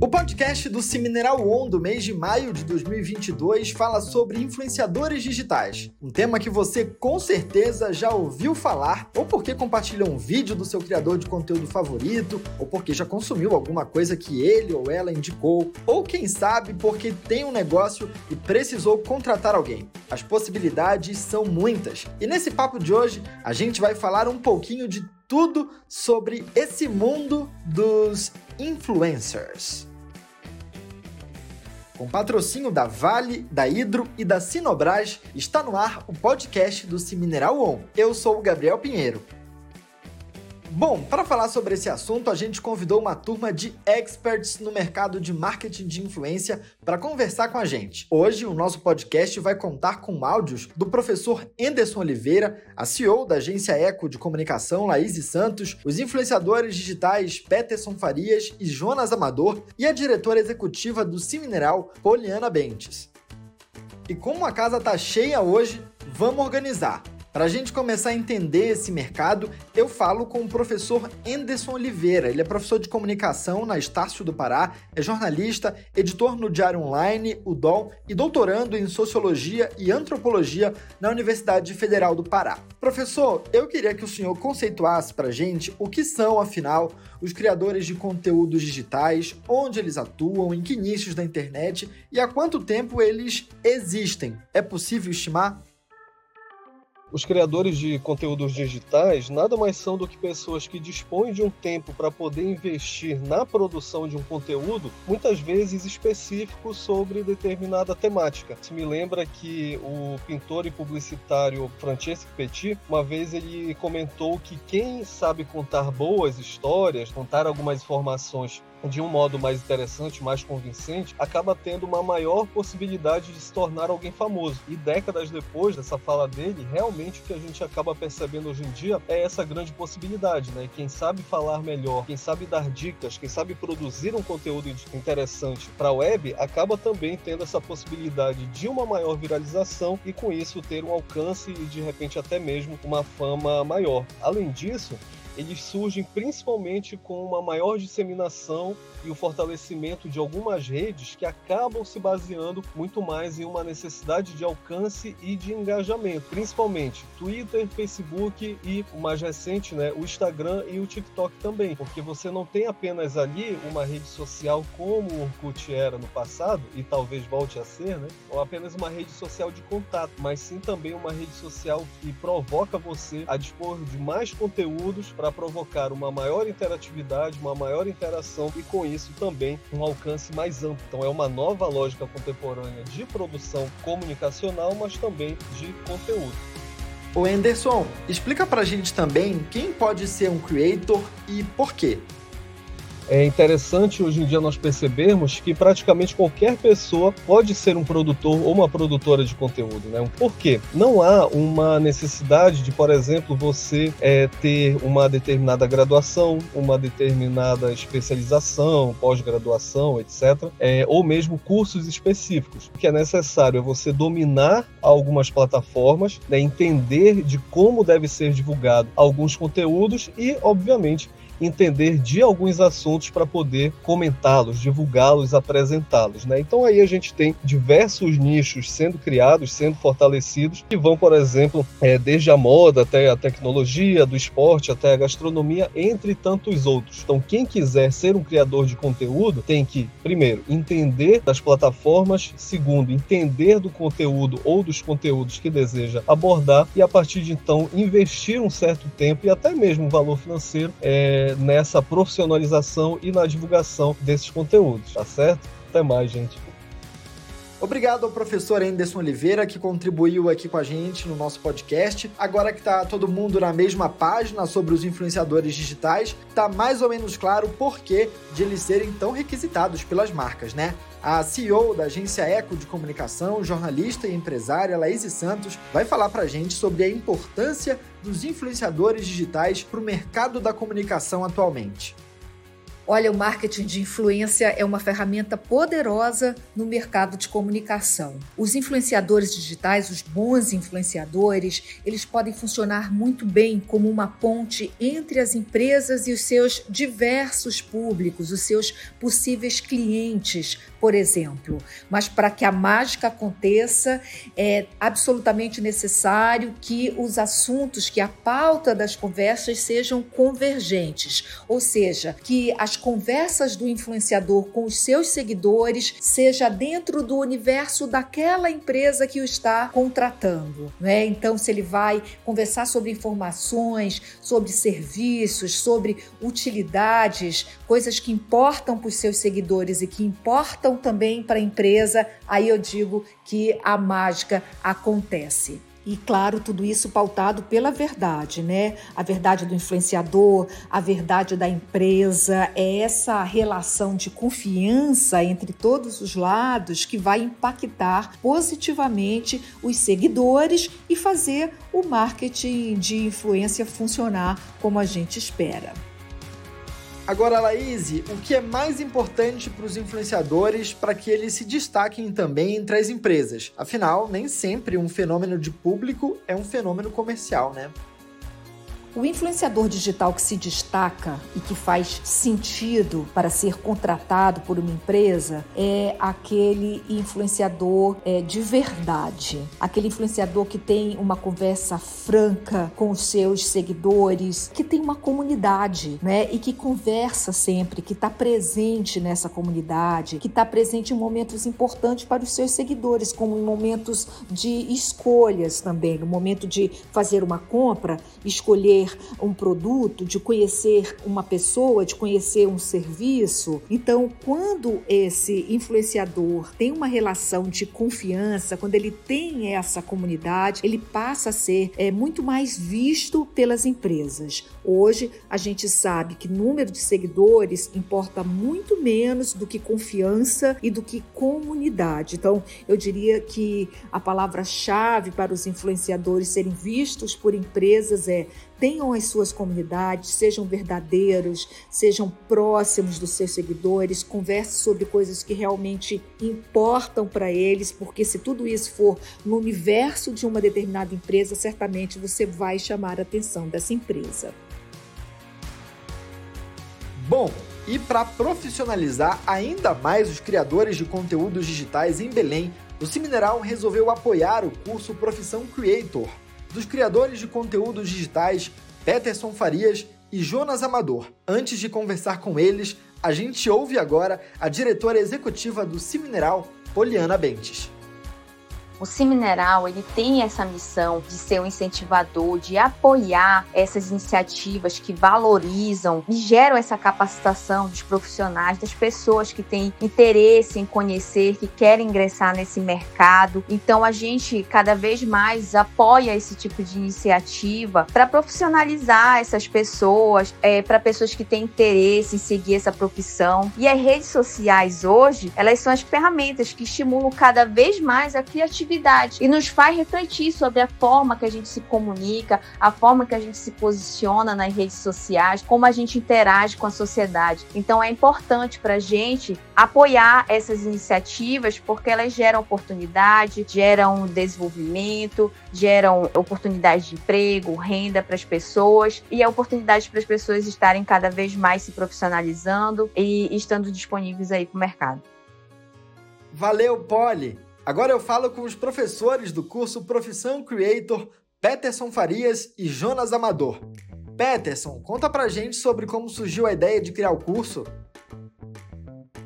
O podcast do Semineral On do mês de maio de 2022 fala sobre influenciadores digitais, um tema que você com certeza já ouviu falar, ou porque compartilhou um vídeo do seu criador de conteúdo favorito, ou porque já consumiu alguma coisa que ele ou ela indicou, ou quem sabe porque tem um negócio e precisou contratar alguém. As possibilidades são muitas. E nesse papo de hoje, a gente vai falar um pouquinho de tudo sobre esse mundo dos influencers. Com patrocínio da Vale, da Hidro e da Sinobras, está no ar o podcast do Mineral On. Eu sou o Gabriel Pinheiro. Bom, para falar sobre esse assunto, a gente convidou uma turma de experts no mercado de marketing de influência para conversar com a gente. Hoje, o nosso podcast vai contar com áudios do professor Anderson Oliveira, a CEO da agência Eco de Comunicação, Laís Santos, os influenciadores digitais Peterson Farias e Jonas Amador e a diretora executiva do Cimineral, Poliana Bentes. E como a casa tá cheia hoje, vamos organizar. Para a gente começar a entender esse mercado, eu falo com o professor Anderson Oliveira. Ele é professor de comunicação na Estácio do Pará, é jornalista, editor no Diário Online, o DOL, e doutorando em Sociologia e Antropologia na Universidade Federal do Pará. Professor, eu queria que o senhor conceituasse para a gente o que são, afinal, os criadores de conteúdos digitais, onde eles atuam, em que nichos da internet e há quanto tempo eles existem. É possível estimar? Os criadores de conteúdos digitais nada mais são do que pessoas que dispõem de um tempo para poder investir na produção de um conteúdo, muitas vezes específico sobre determinada temática. Se me lembra que o pintor e publicitário Francesco Petit, uma vez ele comentou que quem sabe contar boas histórias, contar algumas informações de um modo mais interessante, mais convincente, acaba tendo uma maior possibilidade de se tornar alguém famoso. E décadas depois dessa fala dele, realmente o que a gente acaba percebendo hoje em dia é essa grande possibilidade, né? Quem sabe falar melhor, quem sabe dar dicas, quem sabe produzir um conteúdo interessante para a web, acaba também tendo essa possibilidade de uma maior viralização e com isso ter um alcance e de repente até mesmo uma fama maior. Além disso, eles surgem principalmente com uma maior disseminação e o fortalecimento de algumas redes que acabam se baseando muito mais em uma necessidade de alcance e de engajamento, principalmente Twitter, Facebook e o mais recente, né, o Instagram e o TikTok também, porque você não tem apenas ali uma rede social como o Orkut era no passado e talvez volte a ser, né, ou apenas uma rede social de contato, mas sim também uma rede social que provoca você a dispor de mais conteúdos para provocar uma maior interatividade, uma maior interação e com isso também um alcance mais amplo. Então é uma nova lógica contemporânea de produção comunicacional, mas também de conteúdo. O Anderson, explica pra gente também quem pode ser um creator e por quê. É interessante hoje em dia nós percebermos que praticamente qualquer pessoa pode ser um produtor ou uma produtora de conteúdo. Né? Por quê? Não há uma necessidade de, por exemplo, você é, ter uma determinada graduação, uma determinada especialização, pós-graduação, etc., é, ou mesmo cursos específicos. O que é necessário é você dominar algumas plataformas, né, entender de como deve ser divulgado alguns conteúdos e, obviamente, entender de alguns assuntos para poder comentá-los, divulgá-los, apresentá-los. Né? Então aí a gente tem diversos nichos sendo criados, sendo fortalecidos, que vão, por exemplo, é, desde a moda até a tecnologia, do esporte até a gastronomia, entre tantos outros. Então quem quiser ser um criador de conteúdo tem que, primeiro, entender das plataformas, segundo, entender do conteúdo ou dos conteúdos que deseja abordar e a partir de então investir um certo tempo e até mesmo um valor financeiro é, nessa profissionalização e na divulgação desses conteúdos, tá certo? Até mais, gente. Obrigado ao professor Anderson Oliveira que contribuiu aqui com a gente no nosso podcast. Agora que está todo mundo na mesma página sobre os influenciadores digitais, está mais ou menos claro o porquê de eles serem tão requisitados pelas marcas, né? A CEO da agência Eco de Comunicação, jornalista e empresária Laís Santos, vai falar para a gente sobre a importância dos influenciadores digitais para o mercado da comunicação atualmente. Olha, o marketing de influência é uma ferramenta poderosa no mercado de comunicação. Os influenciadores digitais, os bons influenciadores, eles podem funcionar muito bem como uma ponte entre as empresas e os seus diversos públicos, os seus possíveis clientes, por exemplo. Mas para que a mágica aconteça, é absolutamente necessário que os assuntos, que a pauta das conversas sejam convergentes, ou seja, que as conversas do influenciador com os seus seguidores seja dentro do universo daquela empresa que o está contratando, né? Então, se ele vai conversar sobre informações, sobre serviços, sobre utilidades, coisas que importam para os seus seguidores e que importam também para a empresa, aí eu digo que a mágica acontece. E claro, tudo isso pautado pela verdade, né? A verdade do influenciador, a verdade da empresa, é essa relação de confiança entre todos os lados que vai impactar positivamente os seguidores e fazer o marketing de influência funcionar como a gente espera. Agora, Laís, o que é mais importante para os influenciadores para que eles se destaquem também entre as empresas? Afinal, nem sempre um fenômeno de público é um fenômeno comercial, né? O influenciador digital que se destaca e que faz sentido para ser contratado por uma empresa é aquele influenciador é, de verdade, aquele influenciador que tem uma conversa franca com os seus seguidores, que tem uma comunidade, né? E que conversa sempre, que está presente nessa comunidade, que está presente em momentos importantes para os seus seguidores, como em momentos de escolhas também, no momento de fazer uma compra, escolher um produto, de conhecer uma pessoa, de conhecer um serviço. Então, quando esse influenciador tem uma relação de confiança, quando ele tem essa comunidade, ele passa a ser é, muito mais visto pelas empresas. Hoje, a gente sabe que número de seguidores importa muito menos do que confiança e do que comunidade. Então, eu diria que a palavra-chave para os influenciadores serem vistos por empresas é tenham as suas comunidades, sejam verdadeiros, sejam próximos dos seus seguidores, converse sobre coisas que realmente importam para eles, porque se tudo isso for no universo de uma determinada empresa, certamente você vai chamar a atenção dessa empresa. Bom, e para profissionalizar ainda mais os criadores de conteúdos digitais em Belém, o Semineral resolveu apoiar o curso Profissão Creator dos criadores de conteúdos digitais Peterson Farias e Jonas Amador. Antes de conversar com eles, a gente ouve agora a diretora executiva do Cimineral, Poliana Bentes. O Cimineral ele tem essa missão de ser um incentivador, de apoiar essas iniciativas que valorizam e geram essa capacitação dos profissionais, das pessoas que têm interesse em conhecer, que querem ingressar nesse mercado. Então a gente cada vez mais apoia esse tipo de iniciativa para profissionalizar essas pessoas, é, para pessoas que têm interesse em seguir essa profissão. E as redes sociais hoje, elas são as ferramentas que estimulam cada vez mais a criatividade e nos faz refletir sobre a forma que a gente se comunica, a forma que a gente se posiciona nas redes sociais, como a gente interage com a sociedade. Então é importante para a gente apoiar essas iniciativas porque elas geram oportunidade, geram desenvolvimento, geram oportunidade de emprego, renda para as pessoas e a oportunidade para as pessoas estarem cada vez mais se profissionalizando e estando disponíveis aí para o mercado. Valeu, Polly! Agora eu falo com os professores do curso Profissão Creator, Peterson Farias e Jonas Amador. Peterson, conta pra gente sobre como surgiu a ideia de criar o curso.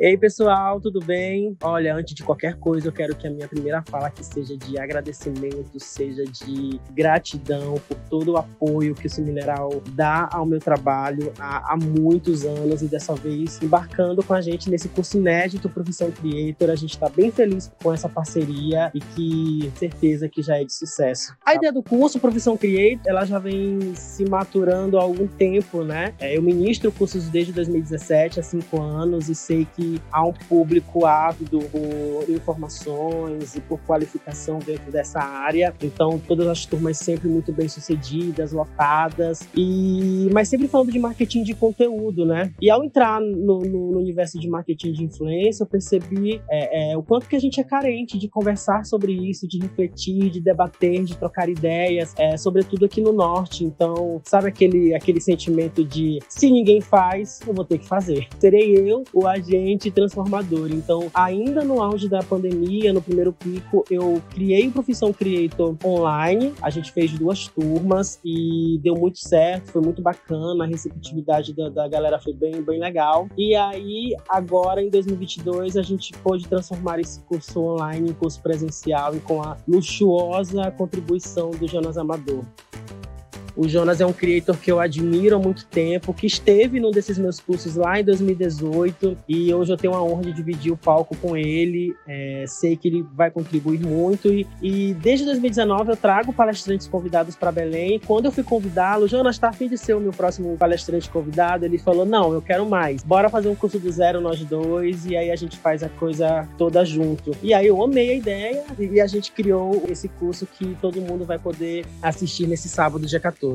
Ei pessoal, tudo bem? Olha, antes de qualquer coisa, eu quero que a minha primeira fala aqui seja de agradecimento, seja de gratidão por todo o apoio que o Mineral dá ao meu trabalho há, há, muitos anos e dessa vez embarcando com a gente nesse curso inédito Profissão Creator. A gente está bem feliz com essa parceria e que certeza que já é de sucesso. A ideia do curso Profissão Creator, ela já vem se maturando há algum tempo, né? É, eu ministro cursos desde 2017, há cinco anos, e sei que há um público ávido por informações e por qualificação dentro dessa área. Então, todas as turmas sempre muito bem sucedidas, lotadas, e mas sempre falando de marketing de conteúdo, né? E ao entrar no, no, no universo de marketing de influência, eu percebi é, é, o quanto que a gente é carente de conversar sobre isso, de refletir, de debater, de trocar ideias, é, sobretudo aqui no norte. Então, sabe aquele, aquele sentimento de se ninguém faz, eu vou ter que fazer. Serei eu o agente transformador. Então, ainda no auge da pandemia, no primeiro pico, eu criei o Profissão Creator online. A gente fez duas turmas e deu muito certo, foi muito bacana. A receptividade da, da galera foi bem, bem legal. E aí, agora em 2022, a gente pôde transformar esse curso online em curso presencial e com a luxuosa contribuição do Jonas Amador. O Jonas é um creator que eu admiro há muito tempo, que esteve num desses meus cursos lá em 2018 e hoje eu tenho a honra de dividir o palco com ele. É, sei que ele vai contribuir muito e, e, desde 2019 eu trago palestrantes convidados para Belém. Quando eu fui convidá-lo, Jonas, está afim de ser o meu próximo palestrante convidado? Ele falou: Não, eu quero mais. Bora fazer um curso do zero nós dois e aí a gente faz a coisa toda junto. E aí eu amei a ideia e a gente criou esse curso que todo mundo vai poder assistir nesse sábado, dia 14.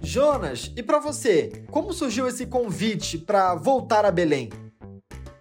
Jonas, e para você, como surgiu esse convite para voltar a Belém?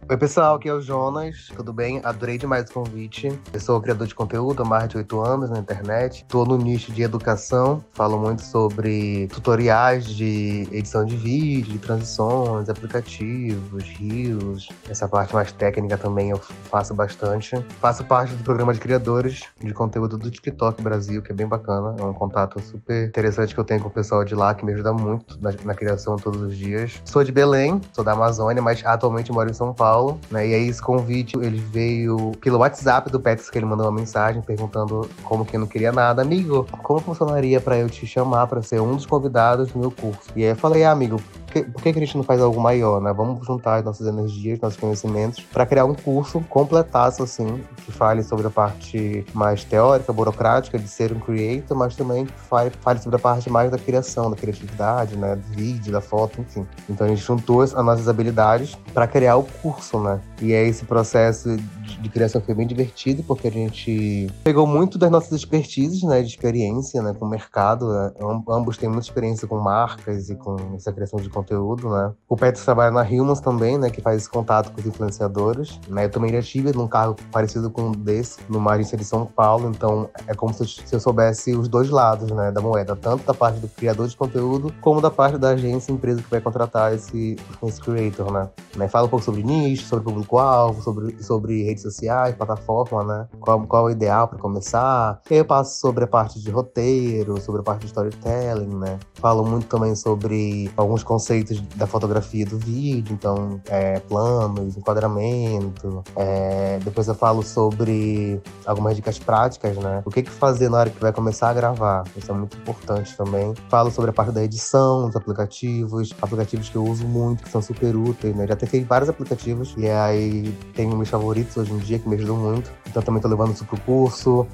Oi, pessoal, aqui é o Jonas, tudo bem? Adorei demais o convite. Eu sou criador de conteúdo há mais de oito anos na internet. Estou no nicho de educação, falo muito sobre tutoriais de edição de vídeo, de transições, aplicativos, rios. Essa parte mais técnica também eu faço bastante. Faço parte do programa de criadores de conteúdo do TikTok Brasil, que é bem bacana. É um contato super interessante que eu tenho com o pessoal de lá, que me ajuda muito na, na criação todos os dias. Sou de Belém, sou da Amazônia, mas atualmente moro em São Paulo. Paulo, né? E aí esse convite, ele veio pelo WhatsApp do Pex, que ele mandou uma mensagem perguntando como que não queria nada. Amigo, como funcionaria para eu te chamar para ser um dos convidados do meu curso? E aí eu falei, ah, amigo, que, por que, que a gente não faz algo maior, né? Vamos juntar as nossas energias, nossos conhecimentos, para criar um curso completaço, assim, que fale sobre a parte mais teórica, burocrática de ser um creator, mas também fale, fale sobre a parte mais da criação, da criatividade, né? Do vídeo, da foto, enfim. Então a gente juntou as nossas habilidades para criar o curso, né? E é esse processo de criação foi bem divertido, porque a gente pegou muito das nossas expertises, né, de experiência, né, com o mercado. Né? Ambos têm muita experiência com marcas e com essa criação de conteúdo, né. O Petros trabalha na Humans também, né, que faz esse contato com os influenciadores, né. Eu também já tive num cargo parecido com desse, no Marista de São Paulo, então é como se eu, se eu soubesse os dois lados, né, da moeda, tanto da parte do criador de conteúdo, como da parte da agência, empresa que vai contratar esse, esse creator, né. né fala um pouco sobre nicho, sobre público-alvo, sobre, sobre redes sociais, plataforma, né? Qual, qual é o ideal para começar. E aí eu passo sobre a parte de roteiro, sobre a parte de storytelling, né? Falo muito também sobre alguns conceitos da fotografia do vídeo, então, é, planos, enquadramento. É, depois eu falo sobre algumas dicas práticas, né? O que, que fazer na hora que vai começar a gravar. Isso é muito importante também. Falo sobre a parte da edição dos aplicativos, aplicativos que eu uso muito, que são super úteis, né? Já tentei vários aplicativos e aí tenho meus favoritos hoje em dia que me ajudam muito. Então também tô levando isso pro curso.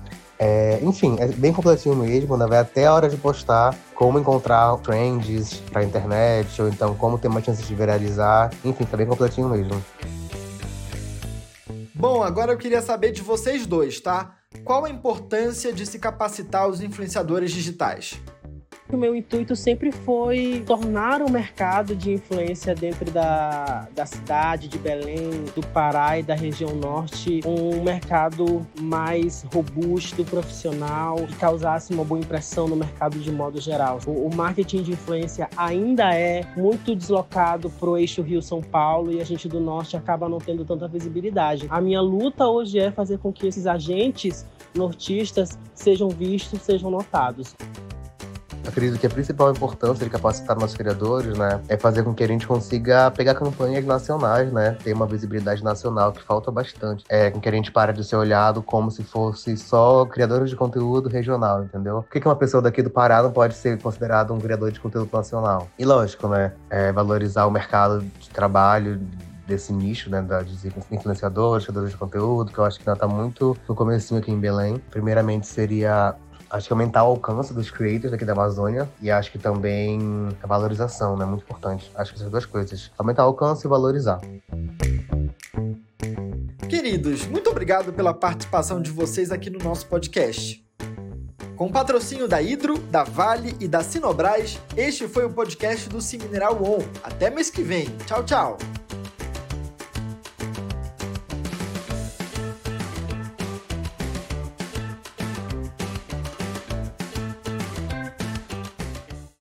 É, enfim, é bem completinho mesmo, né? Vai até a hora de postar como encontrar trends pra internet, ou então como ter mais chances de viralizar. Enfim, tá bem completinho mesmo. Bom, agora eu queria saber de vocês dois, tá? Qual a importância de se capacitar os influenciadores digitais? O meu intuito sempre foi tornar o mercado de influência dentro da, da cidade de Belém, do Pará e da região norte um mercado mais robusto, profissional, que causasse uma boa impressão no mercado de modo geral. O, o marketing de influência ainda é muito deslocado para o eixo Rio-São Paulo e a gente do norte acaba não tendo tanta visibilidade. A minha luta hoje é fazer com que esses agentes nortistas sejam vistos, sejam notados. Acredito que a principal importância de capacitar nossos criadores, né, é fazer com que a gente consiga pegar campanhas nacionais, né, ter uma visibilidade nacional que falta bastante. É com que a gente pare de ser olhado como se fosse só criadores de conteúdo regional, entendeu? Por que, uma pessoa daqui do Pará não pode ser considerada um criador de conteúdo nacional? E lógico, né, é valorizar o mercado de trabalho desse nicho, né, da, de influenciadores, criadores de conteúdo, que eu acho que ainda tá muito no começo aqui em Belém. Primeiramente seria acho que aumentar o alcance dos creators aqui da Amazônia e acho que também a valorização, né? Muito importante. Acho que essas duas coisas. Aumentar o alcance e valorizar. Queridos, muito obrigado pela participação de vocês aqui no nosso podcast. Com patrocínio da Hidro, da Vale e da Sinobras, este foi o podcast do Cimineral On. Até mês que vem. Tchau, tchau.